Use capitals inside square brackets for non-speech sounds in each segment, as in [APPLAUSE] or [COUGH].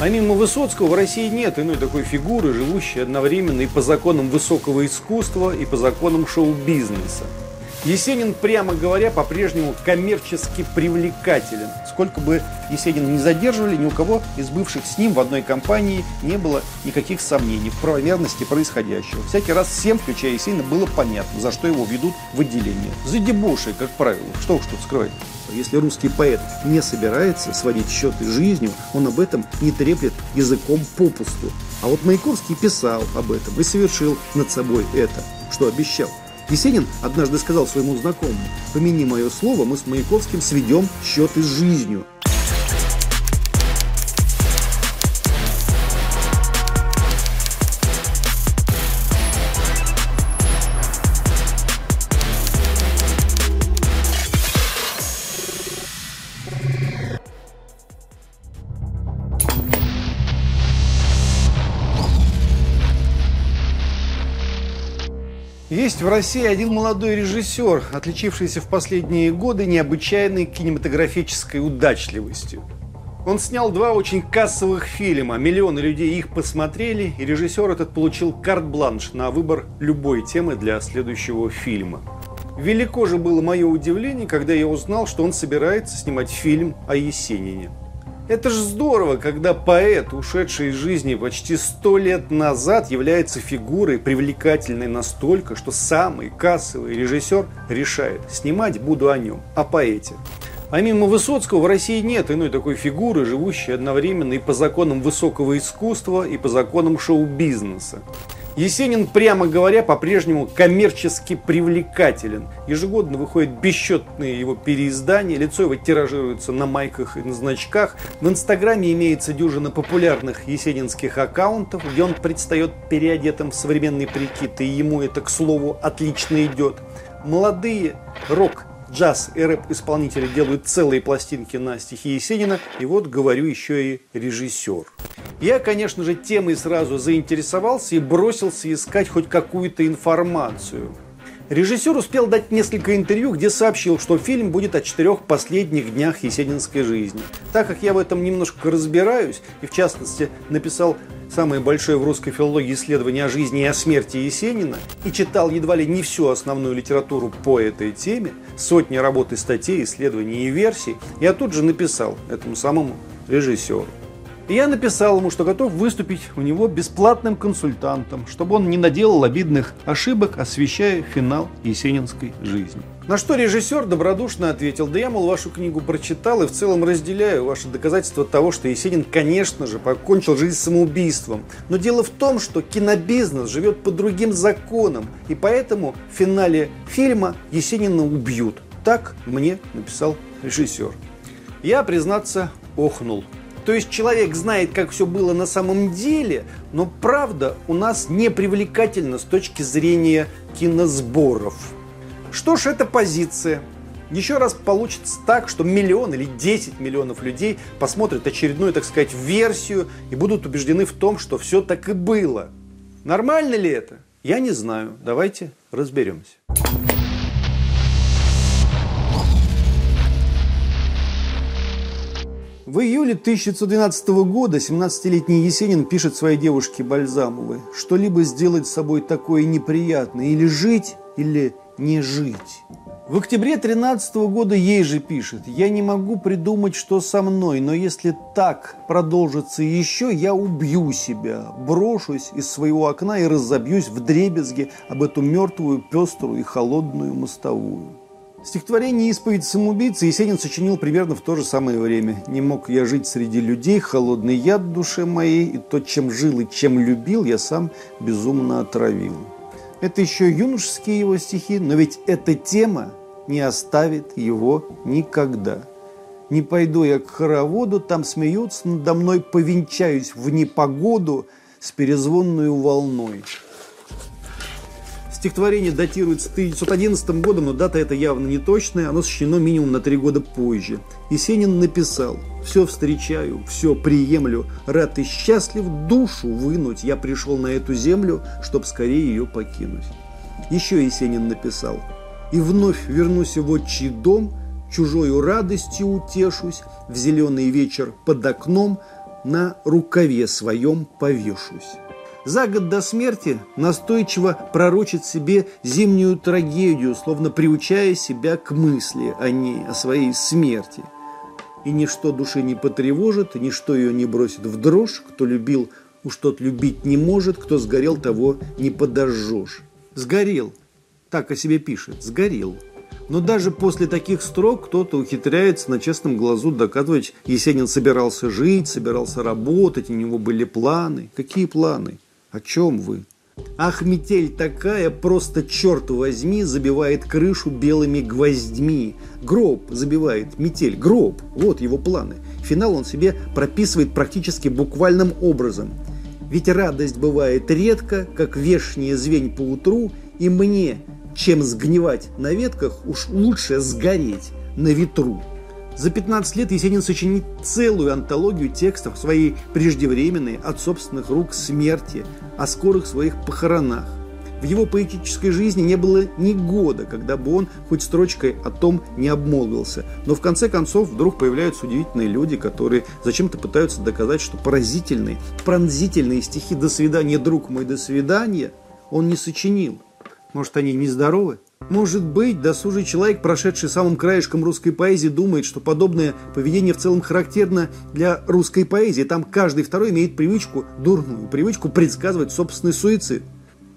А мимо Высоцкого в России нет иной такой фигуры, живущей одновременно и по законам высокого искусства, и по законам шоу-бизнеса. Есенин, прямо говоря, по-прежнему коммерчески привлекателен. Сколько бы Есенина не задерживали, ни у кого из бывших с ним в одной компании не было никаких сомнений в правомерности происходящего. Всякий раз всем, включая Есенина, было понятно, за что его ведут в отделение. За дебошей, как правило. Что уж тут скрывать. Если русский поэт не собирается сводить счеты с жизнью, он об этом не треплет языком попусту. А вот Маяковский писал об этом и совершил над собой это, что обещал. Есенин однажды сказал своему знакомому, «Помяни мое слово, мы с Маяковским сведем счеты с жизнью». Есть в России один молодой режиссер, отличившийся в последние годы необычайной кинематографической удачливостью. Он снял два очень кассовых фильма, миллионы людей их посмотрели, и режиссер этот получил карт-бланш на выбор любой темы для следующего фильма. Велико же было мое удивление, когда я узнал, что он собирается снимать фильм о Есенине. Это же здорово, когда поэт, ушедший из жизни почти сто лет назад, является фигурой привлекательной настолько, что самый кассовый режиссер решает, снимать буду о нем, о поэте. А мимо Высоцкого в России нет иной такой фигуры, живущей одновременно и по законам высокого искусства, и по законам шоу-бизнеса. Есенин, прямо говоря, по-прежнему коммерчески привлекателен. Ежегодно выходят бесчетные его переиздания, лицо его тиражируется на майках и на значках. В Инстаграме имеется дюжина популярных есенинских аккаунтов, где он предстает переодетым в современный прикид, и ему это, к слову, отлично идет. Молодые рок джаз и рэп-исполнители делают целые пластинки на стихи Есенина, и вот, говорю, еще и режиссер. Я, конечно же, темой сразу заинтересовался и бросился искать хоть какую-то информацию. Режиссер успел дать несколько интервью, где сообщил, что фильм будет о четырех последних днях есенинской жизни. Так как я в этом немножко разбираюсь, и в частности написал самое большое в русской филологии исследование о жизни и о смерти Есенина, и читал едва ли не всю основную литературу по этой теме, сотни работ и статей, исследований и версий, я тут же написал этому самому режиссеру. И я написал ему, что готов выступить у него бесплатным консультантом, чтобы он не наделал обидных ошибок, освещая финал есенинской жизни. На что режиссер добродушно ответил, да я, мол, вашу книгу прочитал и в целом разделяю ваши доказательства того, что Есенин, конечно же, покончил жизнь самоубийством. Но дело в том, что кинобизнес живет по другим законам, и поэтому в финале фильма Есенина убьют. Так мне написал режиссер. Я, признаться, охнул. То есть человек знает, как все было на самом деле, но правда у нас не привлекательна с точки зрения киносборов. Что ж, это позиция. Еще раз получится так, что миллион или 10 миллионов людей посмотрят очередную, так сказать, версию и будут убеждены в том, что все так и было. Нормально ли это? Я не знаю. Давайте разберемся. В июле 1912 года 17-летний Есенин пишет своей девушке Бальзамовой, что-либо сделать с собой такое неприятное, или жить, или не жить. В октябре 13 года ей же пишет, «Я не могу придумать, что со мной, но если так продолжится еще, я убью себя, брошусь из своего окна и разобьюсь в дребезге об эту мертвую, пеструю и холодную мостовую». Стихотворение «Исповедь самоубийцы» Есенин сочинил примерно в то же самое время. «Не мог я жить среди людей, холодный яд в душе моей, и то, чем жил и чем любил, я сам безумно отравил». Это еще юношеские его стихи, но ведь эта тема не оставит его никогда. «Не пойду я к хороводу, там смеются надо мной, повенчаюсь в непогоду с перезвонную волной». Стихотворение датируется 1911 годом, но дата это явно не точная, оно сочинено минимум на три года позже. Есенин написал «Все встречаю, все приемлю, рад и счастлив душу вынуть, я пришел на эту землю, чтоб скорее ее покинуть». Еще Есенин написал «И вновь вернусь в отчий дом, чужою радостью утешусь, в зеленый вечер под окном, на рукаве своем повешусь. За год до смерти настойчиво пророчит себе зимнюю трагедию, словно приучая себя к мысли о ней, о своей смерти. И ничто души не потревожит, ничто ее не бросит в дрожь, кто любил, уж тот любить не может, кто сгорел, того не подожжешь. Сгорел, так о себе пишет, сгорел. Но даже после таких строк кто-то ухитряется на честном глазу доказывать, Есенин собирался жить, собирался работать, у него были планы. Какие планы? О чем вы? Ах, метель такая, просто черт возьми, забивает крышу белыми гвоздьми. Гроб забивает, метель, гроб. Вот его планы. Финал он себе прописывает практически буквальным образом. Ведь радость бывает редко, как вешнее звень по утру, и мне, чем сгнивать на ветках, уж лучше сгореть на ветру. За 15 лет Есенин сочинит целую антологию текстов своей преждевременной от собственных рук смерти, о скорых своих похоронах. В его поэтической жизни не было ни года, когда бы он хоть строчкой о том не обмолвился. Но в конце концов вдруг появляются удивительные люди, которые зачем-то пытаются доказать, что поразительные, пронзительные стихи «До свидания, друг мой, до свидания» он не сочинил. Может, они нездоровы? Может быть, досужий человек, прошедший самым краешком русской поэзии, думает, что подобное поведение в целом характерно для русской поэзии. Там каждый второй имеет привычку, дурную привычку предсказывать собственный суицид.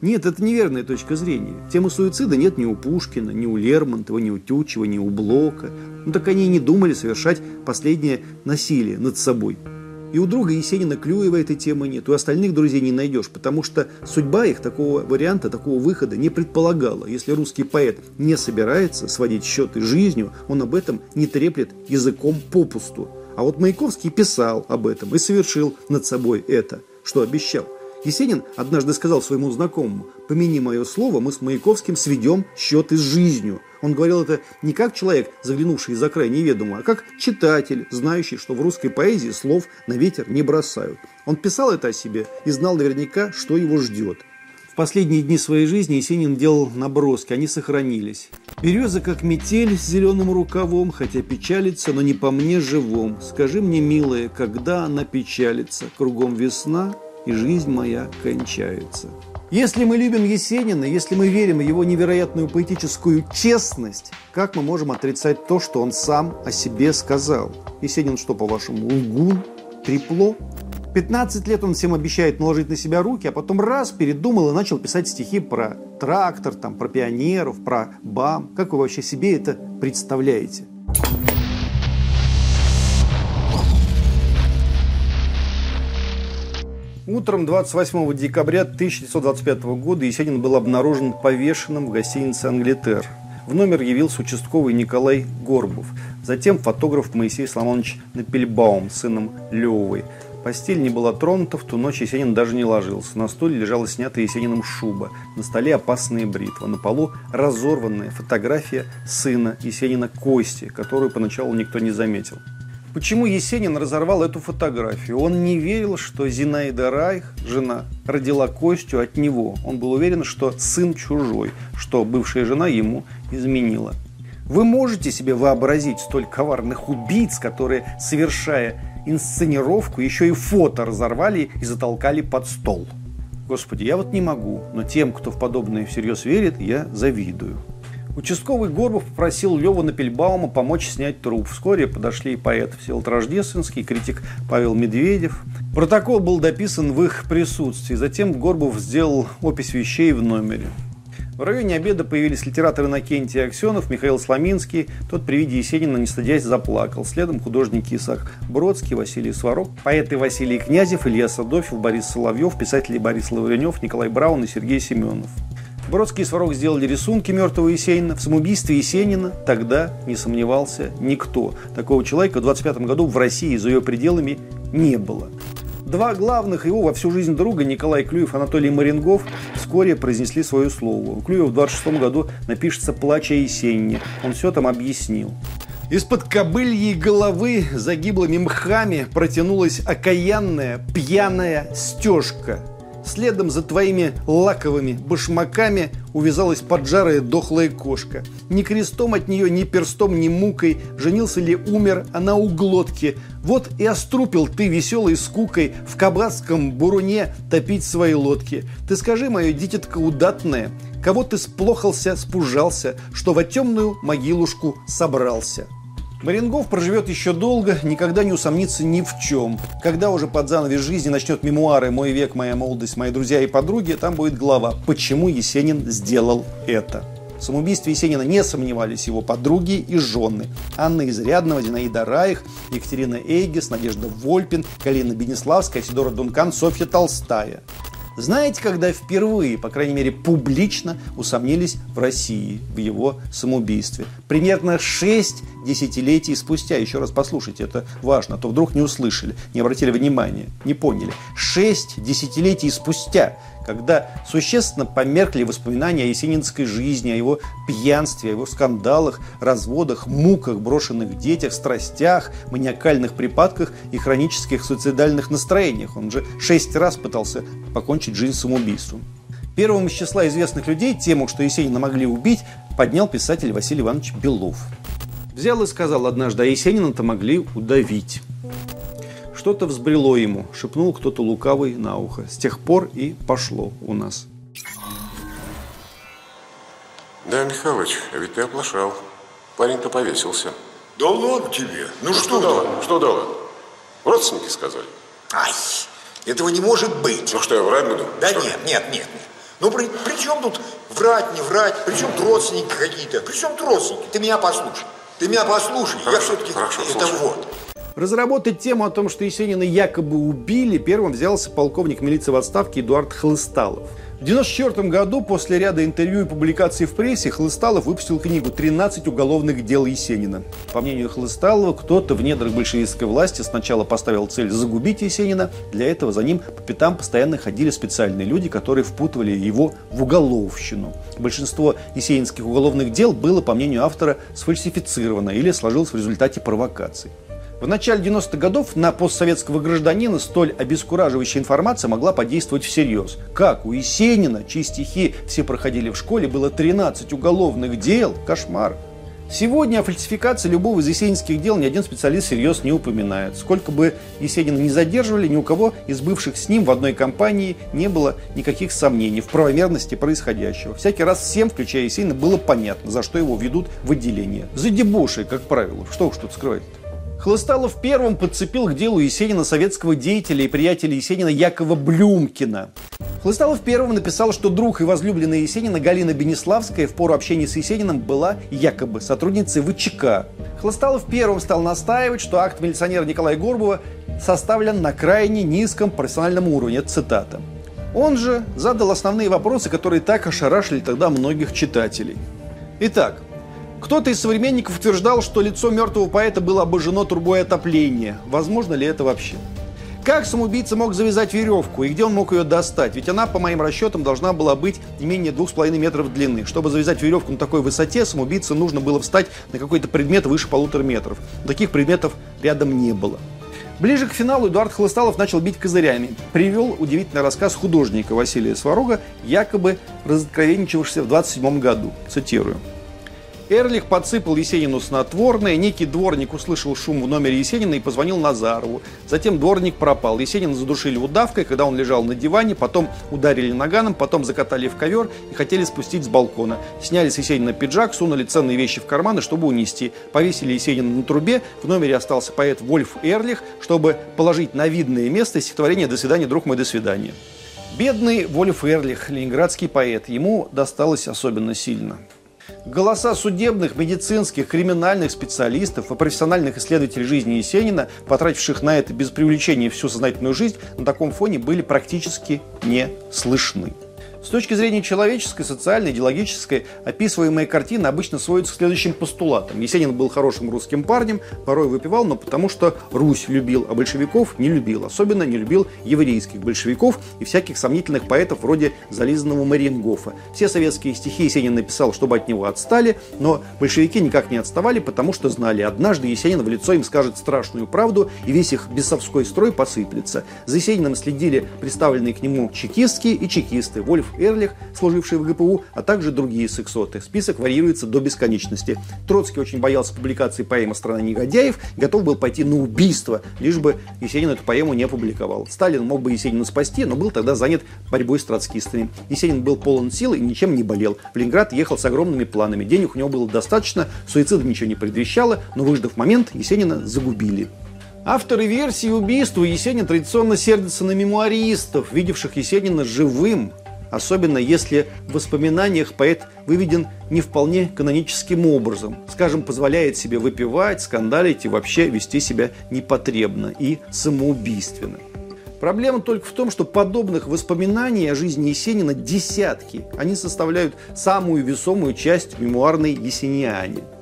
Нет, это неверная точка зрения. Темы суицида нет ни у Пушкина, ни у Лермонтова, ни у Тютчева, ни у Блока. Ну так они и не думали совершать последнее насилие над собой. И у друга Есенина Клюева этой темы нет, у остальных друзей не найдешь, потому что судьба их такого варианта, такого выхода не предполагала. Если русский поэт не собирается сводить счеты жизнью, он об этом не треплет языком попусту. А вот Маяковский писал об этом и совершил над собой это, что обещал. Есенин однажды сказал своему знакомому, «Помяни мое слово, мы с Маяковским сведем счеты с жизнью». Он говорил это не как человек, заглянувший за край неведомого, а как читатель, знающий, что в русской поэзии слов на ветер не бросают. Он писал это о себе и знал наверняка, что его ждет. В последние дни своей жизни Есенин делал наброски, они сохранились. «Береза, как метель с зеленым рукавом, хотя печалится, но не по мне живом. Скажи мне, милая, когда она печалится? Кругом весна, и жизнь моя кончается». Если мы любим Есенина, если мы верим в его невероятную поэтическую честность, как мы можем отрицать то, что он сам о себе сказал? Есенин что, по-вашему, лгун? Трепло? 15 лет он всем обещает наложить на себя руки, а потом раз передумал и начал писать стихи про трактор, там, про пионеров, про БАМ. Как вы вообще себе это представляете? Утром 28 декабря 1925 года Есенин был обнаружен повешенным в гостинице «Англитер». В номер явился участковый Николай Горбов, затем фотограф Моисей Соломонович Напельбаум, сыном Левой. Постель не была тронута, в ту ночь Есенин даже не ложился. На стуле лежала снятая Есениным шуба, на столе опасные бритвы, на полу разорванная фотография сына Есенина Кости, которую поначалу никто не заметил. Почему Есенин разорвал эту фотографию? Он не верил, что Зинаида Райх, жена, родила Костю от него. Он был уверен, что сын чужой, что бывшая жена ему изменила. Вы можете себе вообразить столь коварных убийц, которые, совершая инсценировку, еще и фото разорвали и затолкали под стол? Господи, я вот не могу, но тем, кто в подобное всерьез верит, я завидую. Участковый Горбов попросил Леву Напельбаума помочь снять труп. Вскоре подошли и поэт Всеволод Рождественский, критик Павел Медведев. Протокол был дописан в их присутствии. Затем Горбов сделал опись вещей в номере. В районе обеда появились литераторы Накентий Аксенов, Михаил Сломинский. Тот при виде Есенина, не стыдясь, заплакал. Следом художники Исаак Бродский, Василий Сварог, поэты Василий Князев, Илья Садофьев, Борис Соловьев, писатели Борис Лавренев, Николай Браун и Сергей Семенов. Бродский и Сварог сделали рисунки мертвого Есенина. В самоубийстве Есенина тогда не сомневался никто. Такого человека в 25 году в России за ее пределами не было. Два главных его во всю жизнь друга, Николай Клюев и Анатолий Марингов, вскоре произнесли свое слово. У Клюева в 26 году напишется «Плач о Есенине». Он все там объяснил. Из-под кобыльей головы за гиблыми мхами протянулась окаянная пьяная стежка – Следом за твоими лаковыми башмаками увязалась поджарая дохлая кошка. Ни крестом от нее, ни перстом, ни мукой женился ли умер она у глотки. Вот и острупил ты веселой скукой в кабацком буруне топить свои лодки. Ты скажи, мое дитятка удатное, кого ты сплохался, спужался, что во темную могилушку собрался. Марингов проживет еще долго, никогда не усомнится ни в чем. Когда уже под занавес жизни начнет мемуары «Мой век, моя молодость, мои друзья и подруги», там будет глава «Почему Есенин сделал это?». В самоубийстве Есенина не сомневались его подруги и жены. Анна Изрядного, Зинаида Раих, Екатерина Эйгес, Надежда Вольпин, Галина Бенеславская, Сидора Дункан, Софья Толстая. Знаете, когда впервые, по крайней мере публично, усомнились в России, в его самоубийстве? Примерно шесть десятилетий спустя, еще раз послушайте, это важно, а то вдруг не услышали, не обратили внимания, не поняли. Шесть десятилетий спустя, когда существенно померкли воспоминания о есенинской жизни, о его пьянстве, о его скандалах, разводах, муках, брошенных детях, страстях, маниакальных припадках и хронических суицидальных настроениях. Он же шесть раз пытался покончить жизнь самоубийством. Первым из числа известных людей тему, что Есенина могли убить, поднял писатель Василий Иванович Белов. Взял и сказал однажды, а Есенина-то могли удавить. Что-то взбрело ему, шепнул кто-то лукавый на ухо. С тех пор и пошло у нас. Да, Михалыч, а ведь ты оплошал. Парень-то повесился. Да ладно тебе. Ну что, что дало? Что дало? Родственники сказали. Ай, этого не может быть. Ну что, я врать буду? Да что? нет, нет, нет, нет. Ну при, при чем тут врать, не врать? При чем тут родственники какие-то? При чем тут родственники? Ты меня послушай. Ты меня послушай, хорошо, я все-таки хорошо, это слушай. вот. Разработать тему о том, что Есенина якобы убили, первым взялся полковник милиции в отставке Эдуард Хлысталов. В 1994 году, после ряда интервью и публикаций в прессе, Хлысталов выпустил книгу «13 уголовных дел Есенина». По мнению Хлысталова, кто-то в недрах большевистской власти сначала поставил цель загубить Есенина. Для этого за ним по пятам постоянно ходили специальные люди, которые впутывали его в уголовщину. Большинство есенинских уголовных дел было, по мнению автора, сфальсифицировано или сложилось в результате провокаций. В начале 90-х годов на постсоветского гражданина столь обескураживающая информация могла подействовать всерьез. Как у Есенина, чьи стихи все проходили в школе, было 13 уголовных дел. Кошмар. Сегодня о фальсификации любого из есенинских дел ни один специалист всерьез не упоминает. Сколько бы Есенина не задерживали, ни у кого из бывших с ним в одной компании не было никаких сомнений в правомерности происходящего. Всякий раз всем, включая Есенина, было понятно, за что его ведут в отделение. За дебоши, как правило. Что уж тут скрывать -то. Хлысталов первым подцепил к делу Есенина советского деятеля и приятеля Есенина Якова Блюмкина. Хлысталов первым написал, что друг и возлюбленная Есенина Галина Бенеславская в пору общения с Есениным была якобы сотрудницей ВЧК. Хлысталов первым стал настаивать, что акт милиционера Николая Горбова составлен на крайне низком профессиональном уровне. Цитата. Он же задал основные вопросы, которые так ошарашили тогда многих читателей. Итак, кто-то из современников утверждал, что лицо мертвого поэта было обожжено трубой отопления. Возможно ли это вообще? Как самоубийца мог завязать веревку и где он мог ее достать? Ведь она, по моим расчетам, должна была быть не менее двух с половиной метров длины. Чтобы завязать веревку на такой высоте, самоубийце нужно было встать на какой-то предмет выше полутора метров. Таких предметов рядом не было. Ближе к финалу Эдуард Хлысталов начал бить козырями. Привел удивительный рассказ художника Василия Сварога, якобы разоткровенничавшегося в 27 году. Цитирую. Эрлих подсыпал Есенину снотворное, некий дворник услышал шум в номере Есенина и позвонил Назарову. Затем дворник пропал. Есенина задушили удавкой, когда он лежал на диване, потом ударили наганом, потом закатали в ковер и хотели спустить с балкона. Сняли с Есенина пиджак, сунули ценные вещи в карманы, чтобы унести. Повесили Есенина на трубе, в номере остался поэт Вольф Эрлих, чтобы положить на видное место стихотворение «До свидания, друг мой, до свидания». Бедный Вольф Эрлих, ленинградский поэт, ему досталось особенно сильно. Голоса судебных, медицинских, криминальных специалистов и профессиональных исследователей жизни Есенина, потративших на это без привлечения всю сознательную жизнь, на таком фоне были практически не слышны. С точки зрения человеческой, социальной, идеологической, описываемая картина обычно сводится к следующим постулатам. Есенин был хорошим русским парнем, порой выпивал, но потому что Русь любил, а большевиков не любил. Особенно не любил еврейских большевиков и всяких сомнительных поэтов вроде зализанного Мариенгофа. Все советские стихи Есенин написал, чтобы от него отстали, но большевики никак не отставали, потому что знали, однажды Есенин в лицо им скажет страшную правду, и весь их бесовской строй посыплется. За Есениным следили представленные к нему чекистские и чекисты, Вольф Эрлих, служивший в ГПУ, а также другие сексоты. Список варьируется до бесконечности. Троцкий очень боялся публикации поэмы «Страна негодяев», готов был пойти на убийство, лишь бы Есенин эту поэму не опубликовал. Сталин мог бы Есенина спасти, но был тогда занят борьбой с троцкистами. Есенин был полон сил и ничем не болел. В Ленинград ехал с огромными планами. Денег у него было достаточно, суицида ничего не предвещало, но выждав момент, Есенина загубили. Авторы версии убийства Есенина традиционно сердятся на мемуаристов, видевших Есенина живым, особенно если в воспоминаниях поэт выведен не вполне каноническим образом, скажем, позволяет себе выпивать, скандалить и вообще вести себя непотребно и самоубийственно. Проблема только в том, что подобных воспоминаний о жизни Есенина десятки. Они составляют самую весомую часть мемуарной Есениане –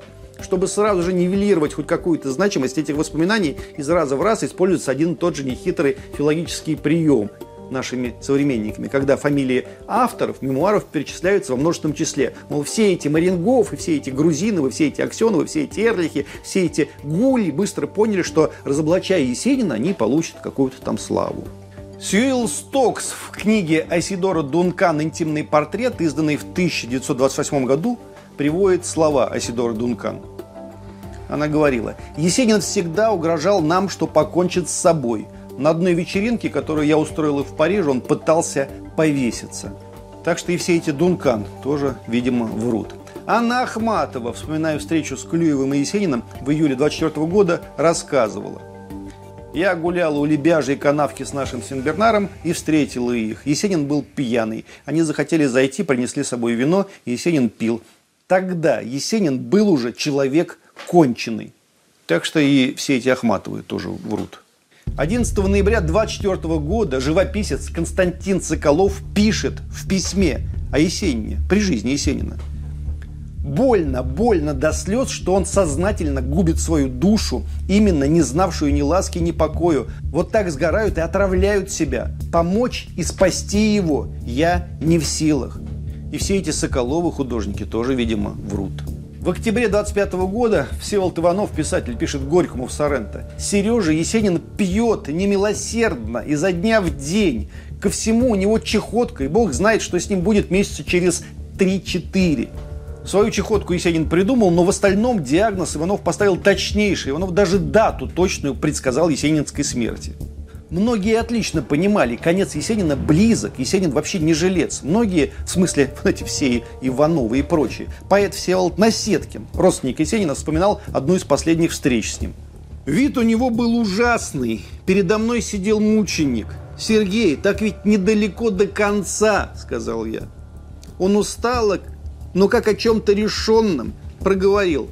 чтобы сразу же нивелировать хоть какую-то значимость этих воспоминаний, из раза в раз используется один и тот же нехитрый филологический прием нашими современниками, когда фамилии авторов мемуаров перечисляются во множественном числе. Мол, все эти Марингов, и все эти Грузиновы, все эти Аксеновы, все эти Эрлихи, все эти Гули быстро поняли, что разоблачая Есенина, они получат какую-то там славу. Сьюил Стокс в книге Айсидора Дункан «Интимный портрет», изданной в 1928 году, приводит слова Айсидора Дункан – она говорила, Есенин всегда угрожал нам, что покончит с собой. На одной вечеринке, которую я устроила в Париже, он пытался повеситься. Так что и все эти Дункан тоже, видимо, врут. Анна Ахматова, вспоминая встречу с Клюевым и Есениным в июле 24 года, рассказывала. Я гуляла у лебяжьей канавки с нашим Синбернаром и встретила их. Есенин был пьяный. Они захотели зайти, принесли с собой вино, и Есенин пил. Тогда Есенин был уже человек конченый. Так что и все эти Ахматовы тоже врут. 11 ноября 24 года живописец Константин Соколов пишет в письме о Есенине, при жизни Есенина. Больно, больно до слез, что он сознательно губит свою душу, именно не знавшую ни ласки, ни покою. Вот так сгорают и отравляют себя. Помочь и спасти его я не в силах. И все эти Соколовы художники тоже, видимо, врут. В октябре 25 года Всеволод Иванов, писатель, пишет Горькому в Соренто. Сережа Есенин пьет немилосердно изо дня в день. Ко всему у него чехотка, и бог знает, что с ним будет месяца через 3-4. Свою чехотку Есенин придумал, но в остальном диагноз Иванов поставил точнейший. Иванов даже дату точную предсказал есенинской смерти. Многие отлично понимали, конец Есенина близок, Есенин вообще не жилец. Многие, в смысле, [LAUGHS] эти все Ивановы и прочие, поэт Всеволод Насеткин, родственник Есенина, вспоминал одну из последних встреч с ним. Вид у него был ужасный. Передо мной сидел мученик. «Сергей, так ведь недалеко до конца», — сказал я. Он устало, но как о чем-то решенном, проговорил.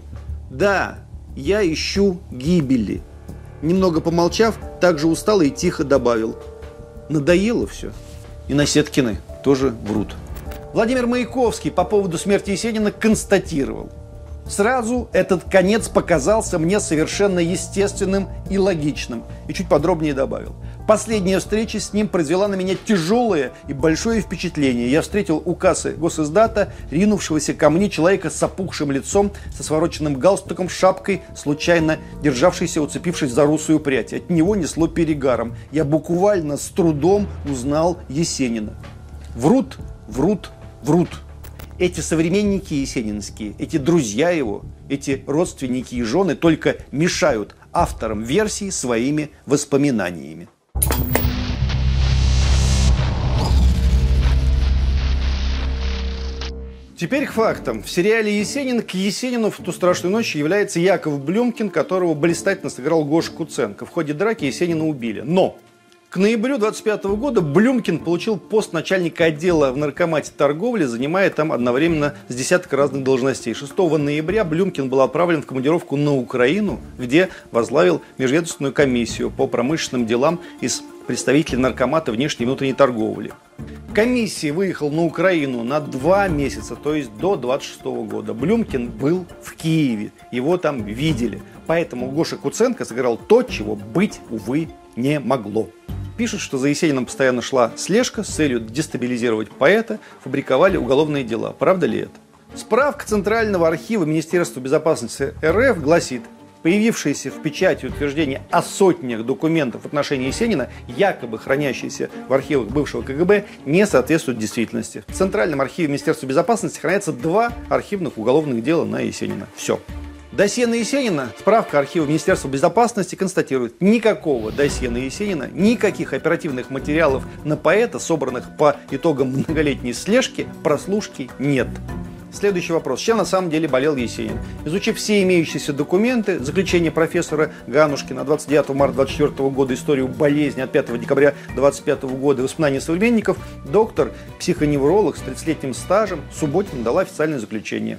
«Да, я ищу гибели». Немного помолчав, также устал и тихо добавил. Надоело все. И Насеткины тоже врут. Владимир Маяковский по поводу смерти Есенина констатировал. Сразу этот конец показался мне совершенно естественным и логичным. И чуть подробнее добавил. Последняя встреча с ним произвела на меня тяжелое и большое впечатление. Я встретил у кассы госиздата ринувшегося ко мне человека с опухшим лицом, со свороченным галстуком, шапкой, случайно державшийся, уцепившись за русую прядь. От него несло перегаром. Я буквально с трудом узнал Есенина. Врут, врут, врут. Эти современники есенинские, эти друзья его, эти родственники и жены только мешают авторам версии своими воспоминаниями. Теперь к фактам. В сериале «Есенин» к Есенину в ту страшную ночь является Яков Блюмкин, которого блистательно сыграл Гоша Куценко. В ходе драки Есенина убили. Но к ноябрю 25 года Блюмкин получил пост начальника отдела в наркомате торговли, занимая там одновременно с десяток разных должностей. 6 ноября Блюмкин был отправлен в командировку на Украину, где возглавил межведомственную комиссию по промышленным делам из представителей наркомата внешней и внутренней торговли. Комиссия выехал на Украину на два месяца, то есть до 26 года. Блюмкин был в Киеве, его там видели. Поэтому Гоша Куценко сыграл то, чего быть, увы, не могло. Пишут, что за Есениным постоянно шла слежка с целью дестабилизировать поэта, фабриковали уголовные дела. Правда ли это? Справка Центрального архива Министерства безопасности РФ гласит, появившиеся в печати утверждение о сотнях документов в отношении Есенина, якобы хранящиеся в архивах бывшего КГБ, не соответствуют действительности. В Центральном архиве Министерства безопасности хранятся два архивных уголовных дела на Есенина. Все. Досье на Есенина, справка архива Министерства безопасности констатирует, никакого досье на Есенина, никаких оперативных материалов на поэта, собранных по итогам многолетней слежки, прослушки нет. Следующий вопрос. Чем на самом деле болел Есенин? Изучив все имеющиеся документы, заключение профессора Ганушкина 29 марта 24 года, историю болезни от 5 декабря 25 года, воспоминания современников, доктор, психоневролог с 30-летним стажем Субботин дала официальное заключение.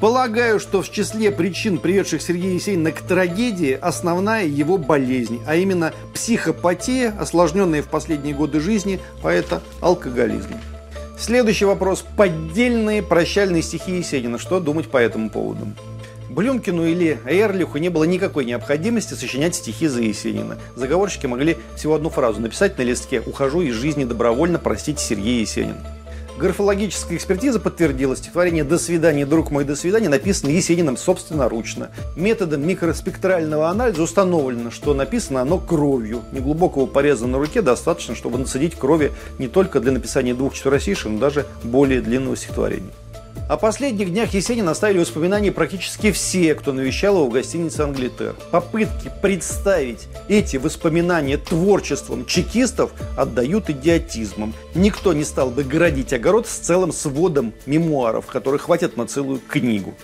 Полагаю, что в числе причин, приведших Сергея Есенина к трагедии, основная его болезнь, а именно психопатия, осложненная в последние годы жизни поэта алкоголизм. Следующий вопрос. Поддельные прощальные стихи Есенина. Что думать по этому поводу? Блюмкину или Эрлиху не было никакой необходимости сочинять стихи за Есенина. Заговорщики могли всего одну фразу написать на листке «Ухожу из жизни добровольно, простите, Сергей Есенин». Графологическая экспертиза подтвердила, стихотворение «До свидания, друг мой, до свидания» написано Есениным собственноручно. Методом микроспектрального анализа установлено, что написано оно кровью. Неглубокого пореза на руке достаточно, чтобы насадить крови не только для написания двух четверостишей, но даже более длинного стихотворения. О последних днях Есенина оставили воспоминания практически все, кто навещал его в гостинице «Англитер». Попытки представить эти воспоминания творчеством чекистов отдают идиотизмом. Никто не стал бы городить огород с целым сводом мемуаров, которые хватит на целую книгу.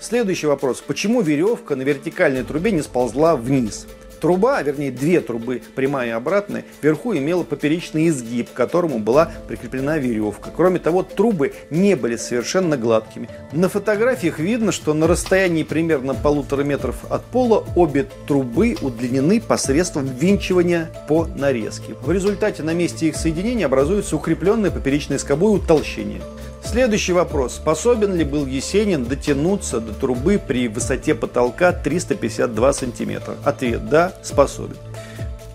Следующий вопрос. Почему веревка на вертикальной трубе не сползла вниз? Труба, вернее две трубы, прямая и обратная, вверху имела поперечный изгиб, к которому была прикреплена веревка. Кроме того, трубы не были совершенно гладкими. На фотографиях видно, что на расстоянии примерно полутора метров от пола обе трубы удлинены посредством винчивания по нарезке. В результате на месте их соединения образуется укрепленное поперечной скобой утолщение. Следующий вопрос. Способен ли был Есенин дотянуться до трубы при высоте потолка 352 сантиметра? Ответ – да, способен.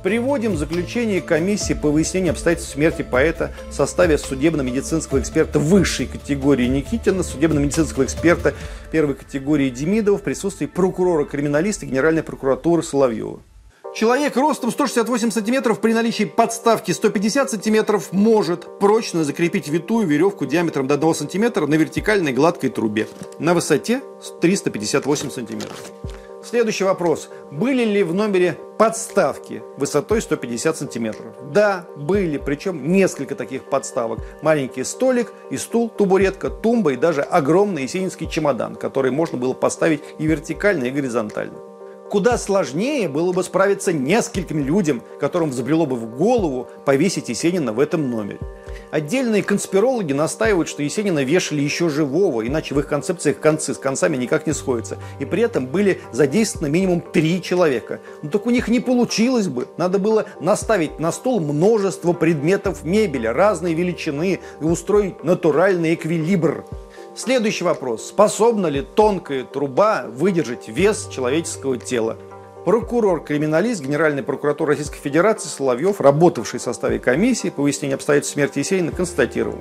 Приводим заключение комиссии по выяснению обстоятельств смерти поэта в составе судебно-медицинского эксперта высшей категории Никитина, судебно-медицинского эксперта первой категории Демидова в присутствии прокурора-криминалиста Генеральной прокуратуры Соловьева. Человек ростом 168 сантиметров при наличии подставки 150 сантиметров может прочно закрепить витую веревку диаметром до 1 сантиметра на вертикальной гладкой трубе на высоте 358 сантиметров. Следующий вопрос. Были ли в номере подставки высотой 150 сантиметров? Да, были, причем несколько таких подставок. Маленький столик и стул, табуретка, тумба и даже огромный есенинский чемодан, который можно было поставить и вертикально, и горизонтально. Куда сложнее было бы справиться нескольким людям, которым взбрело бы в голову повесить Есенина в этом номере. Отдельные конспирологи настаивают, что Есенина вешали еще живого, иначе в их концепциях концы с концами никак не сходятся. И при этом были задействованы минимум три человека. Но так у них не получилось бы. Надо было наставить на стол множество предметов мебели разной величины и устроить натуральный эквилибр. Следующий вопрос. Способна ли тонкая труба выдержать вес человеческого тела? Прокурор-криминалист Генеральной прокуратуры Российской Федерации Соловьев, работавший в составе комиссии по выяснению обстоятельств смерти Есенина, констатировал.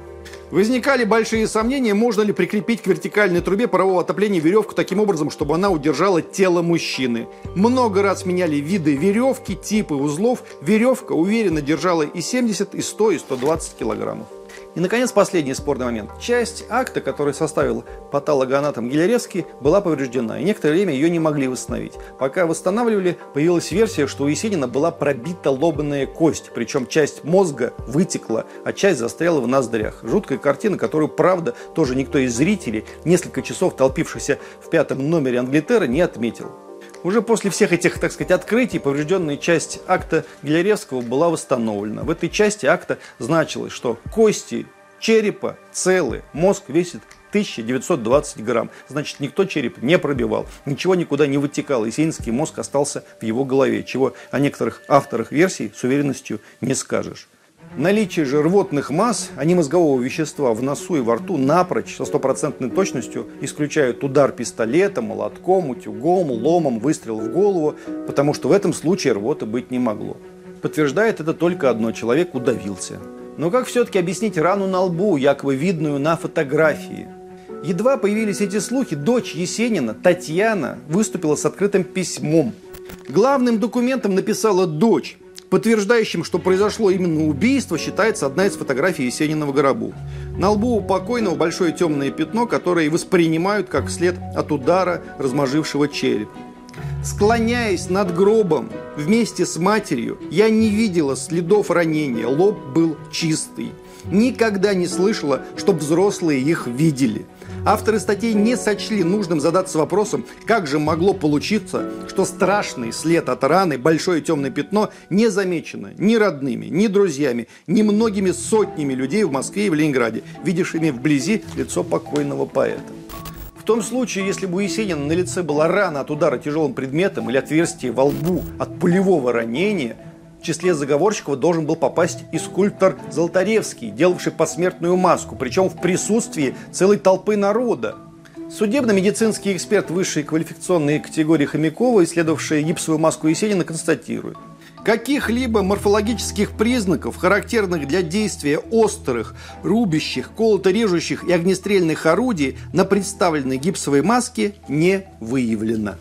Возникали большие сомнения, можно ли прикрепить к вертикальной трубе парового отопления веревку таким образом, чтобы она удержала тело мужчины. Много раз меняли виды веревки, типы узлов. Веревка уверенно держала и 70, и 100, и 120 килограммов. И, наконец, последний спорный момент. Часть акта, который составил патологоанатом Гиляревский, была повреждена, и некоторое время ее не могли восстановить. Пока восстанавливали, появилась версия, что у Есенина была пробита лобная кость, причем часть мозга вытекла, а часть застряла в ноздрях. Жуткая картина, которую, правда, тоже никто из зрителей, несколько часов толпившихся в пятом номере Англитера, не отметил. Уже после всех этих, так сказать, открытий поврежденная часть акта Гиляревского была восстановлена. В этой части акта значилось, что кости черепа целы, мозг весит 1920 грамм. Значит, никто череп не пробивал, ничего никуда не вытекало. Есенинский мозг остался в его голове, чего о некоторых авторах версий с уверенностью не скажешь. Наличие же рвотных масс, а не мозгового вещества в носу и во рту напрочь со стопроцентной точностью исключают удар пистолетом, молотком, утюгом, ломом, выстрел в голову, потому что в этом случае рвоты быть не могло. Подтверждает это только одно – человек удавился. Но как все-таки объяснить рану на лбу, якобы видную на фотографии? Едва появились эти слухи, дочь Есенина, Татьяна, выступила с открытым письмом. Главным документом написала дочь, Подтверждающим, что произошло именно убийство, считается одна из фотографий Есенина в гробу. На лбу у покойного большое темное пятно, которое воспринимают как след от удара, размажившего череп. Склоняясь над гробом вместе с матерью, я не видела следов ранения, лоб был чистый. Никогда не слышала, чтобы взрослые их видели. Авторы статей не сочли нужным задаться вопросом, как же могло получиться, что страшный след от раны, большое темное пятно, не замечено ни родными, ни друзьями, ни многими сотнями людей в Москве и в Ленинграде, видевшими вблизи лицо покойного поэта. В том случае, если бы у Есенина на лице была рана от удара тяжелым предметом или отверстие во лбу от пулевого ранения – в числе заговорщиков должен был попасть и скульптор Золотаревский, делавший посмертную маску, причем в присутствии целой толпы народа. Судебно-медицинский эксперт высшей квалификационной категории Хомякова, исследовавший гипсовую маску Есенина, констатирует. Каких-либо морфологических признаков, характерных для действия острых, рубящих, колото-режущих и огнестрельных орудий на представленной гипсовой маске не выявлено.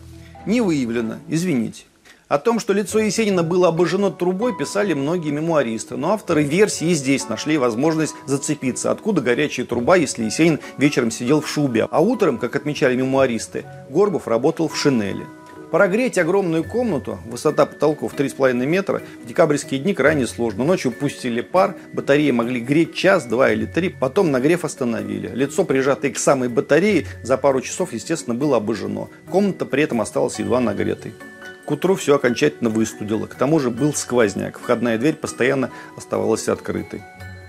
Не выявлено, извините. О том, что лицо Есенина было обожжено трубой, писали многие мемуаристы, но авторы версии и здесь нашли возможность зацепиться, откуда горячая труба, если Есенин вечером сидел в шубе, а утром, как отмечали мемуаристы, Горбов работал в шинели. Прогреть огромную комнату, высота потолков 3,5 метра, в декабрьские дни крайне сложно. Ночью пустили пар, батареи могли греть час, два или три, потом нагрев остановили. Лицо, прижатое к самой батарее, за пару часов, естественно, было обожжено. Комната при этом осталась едва нагретой. К утру все окончательно выстудило. К тому же был сквозняк. Входная дверь постоянно оставалась открытой.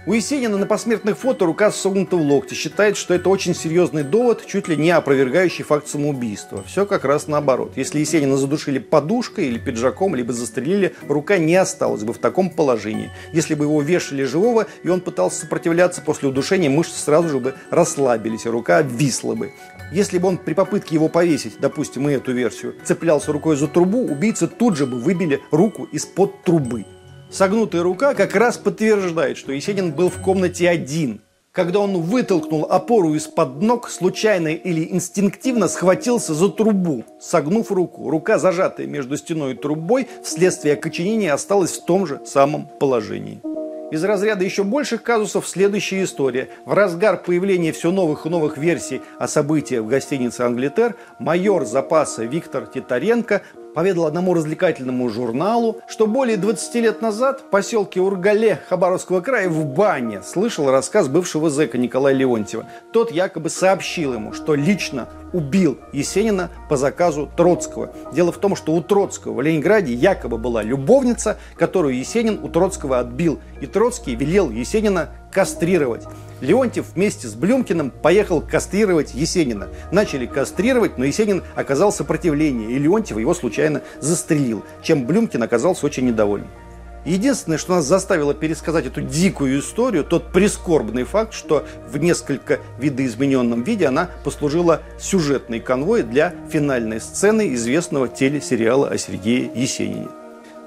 У Есенина на посмертных фото рука согнута в локте. Считает, что это очень серьезный довод, чуть ли не опровергающий факт самоубийства. Все как раз наоборот. Если Есенина задушили подушкой или пиджаком, либо застрелили, рука не осталась бы в таком положении. Если бы его вешали живого, и он пытался сопротивляться после удушения, мышцы сразу же бы расслабились, и рука обвисла бы. Если бы он при попытке его повесить, допустим, мы эту версию, цеплялся рукой за трубу, убийцы тут же бы выбили руку из-под трубы. Согнутая рука как раз подтверждает, что Есенин был в комнате один. Когда он вытолкнул опору из-под ног, случайно или инстинктивно схватился за трубу, согнув руку. Рука, зажатая между стеной и трубой, вследствие окоченения осталась в том же самом положении. Из разряда еще больших казусов следующая история. В разгар появления все новых и новых версий о событиях в гостинице «Англитер» майор запаса Виктор Титаренко поведал одному развлекательному журналу, что более 20 лет назад в поселке Ургале Хабаровского края в бане слышал рассказ бывшего зэка Николая Леонтьева. Тот якобы сообщил ему, что лично убил Есенина по заказу Троцкого. Дело в том, что у Троцкого в Ленинграде якобы была любовница, которую Есенин у Троцкого отбил. И Троцкий велел Есенина кастрировать. Леонтьев вместе с Блюмкиным поехал кастрировать Есенина. Начали кастрировать, но Есенин оказал сопротивление, и Леонтьев его случайно застрелил, чем Блюмкин оказался очень недоволен. Единственное, что нас заставило пересказать эту дикую историю, тот прискорбный факт, что в несколько видоизмененном виде она послужила сюжетной конвой для финальной сцены известного телесериала о Сергее Есенине.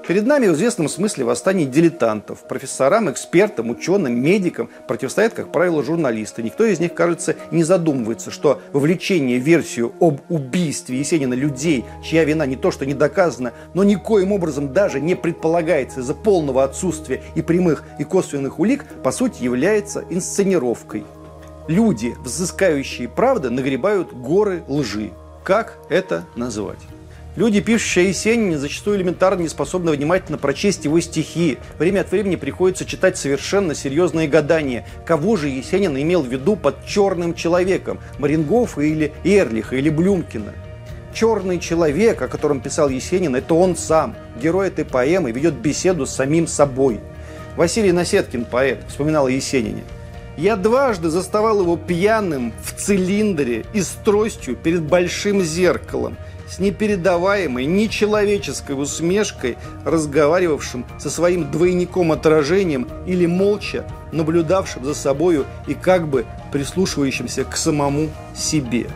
Перед нами в известном смысле восстание дилетантов. Профессорам, экспертам, ученым, медикам противостоят, как правило, журналисты. Никто из них, кажется, не задумывается, что вовлечение в версию об убийстве Есенина людей, чья вина не то что не доказана, но никоим образом даже не предполагается из-за полного отсутствия и прямых, и косвенных улик, по сути является инсценировкой. Люди, взыскающие правды, нагребают горы лжи. Как это называть? Люди, пишущие о Есенине, зачастую элементарно не способны внимательно прочесть его стихи. Время от времени приходится читать совершенно серьезные гадания. Кого же Есенин имел в виду под черным человеком? Марингофа или Эрлиха или Блюмкина? Черный человек, о котором писал Есенин, это он сам. Герой этой поэмы ведет беседу с самим собой. Василий Насеткин, поэт, вспоминал о Есенине. Я дважды заставал его пьяным в цилиндре и с тростью перед большим зеркалом. С непередаваемой, нечеловеческой усмешкой, разговаривавшим со своим двойником-отражением или молча наблюдавшим за собою и как бы прислушивающимся к самому себе.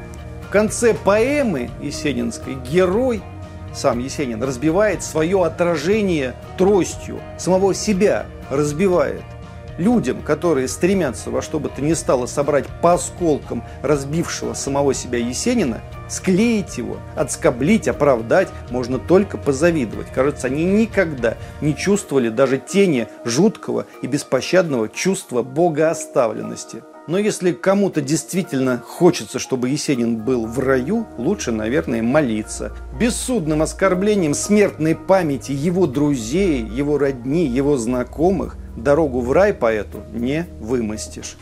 В конце поэмы Есенинской герой, сам Есенин, разбивает свое отражение тростью, самого себя разбивает – людям, которые стремятся во что бы то ни стало собрать по осколкам разбившего самого себя Есенина, склеить его, отскоблить, оправдать, можно только позавидовать. Кажется, они никогда не чувствовали даже тени жуткого и беспощадного чувства богооставленности. Но если кому-то действительно хочется, чтобы Есенин был в раю, лучше, наверное, молиться. Бессудным оскорблением смертной памяти его друзей, его родни, его знакомых дорогу в рай поэту не вымостишь.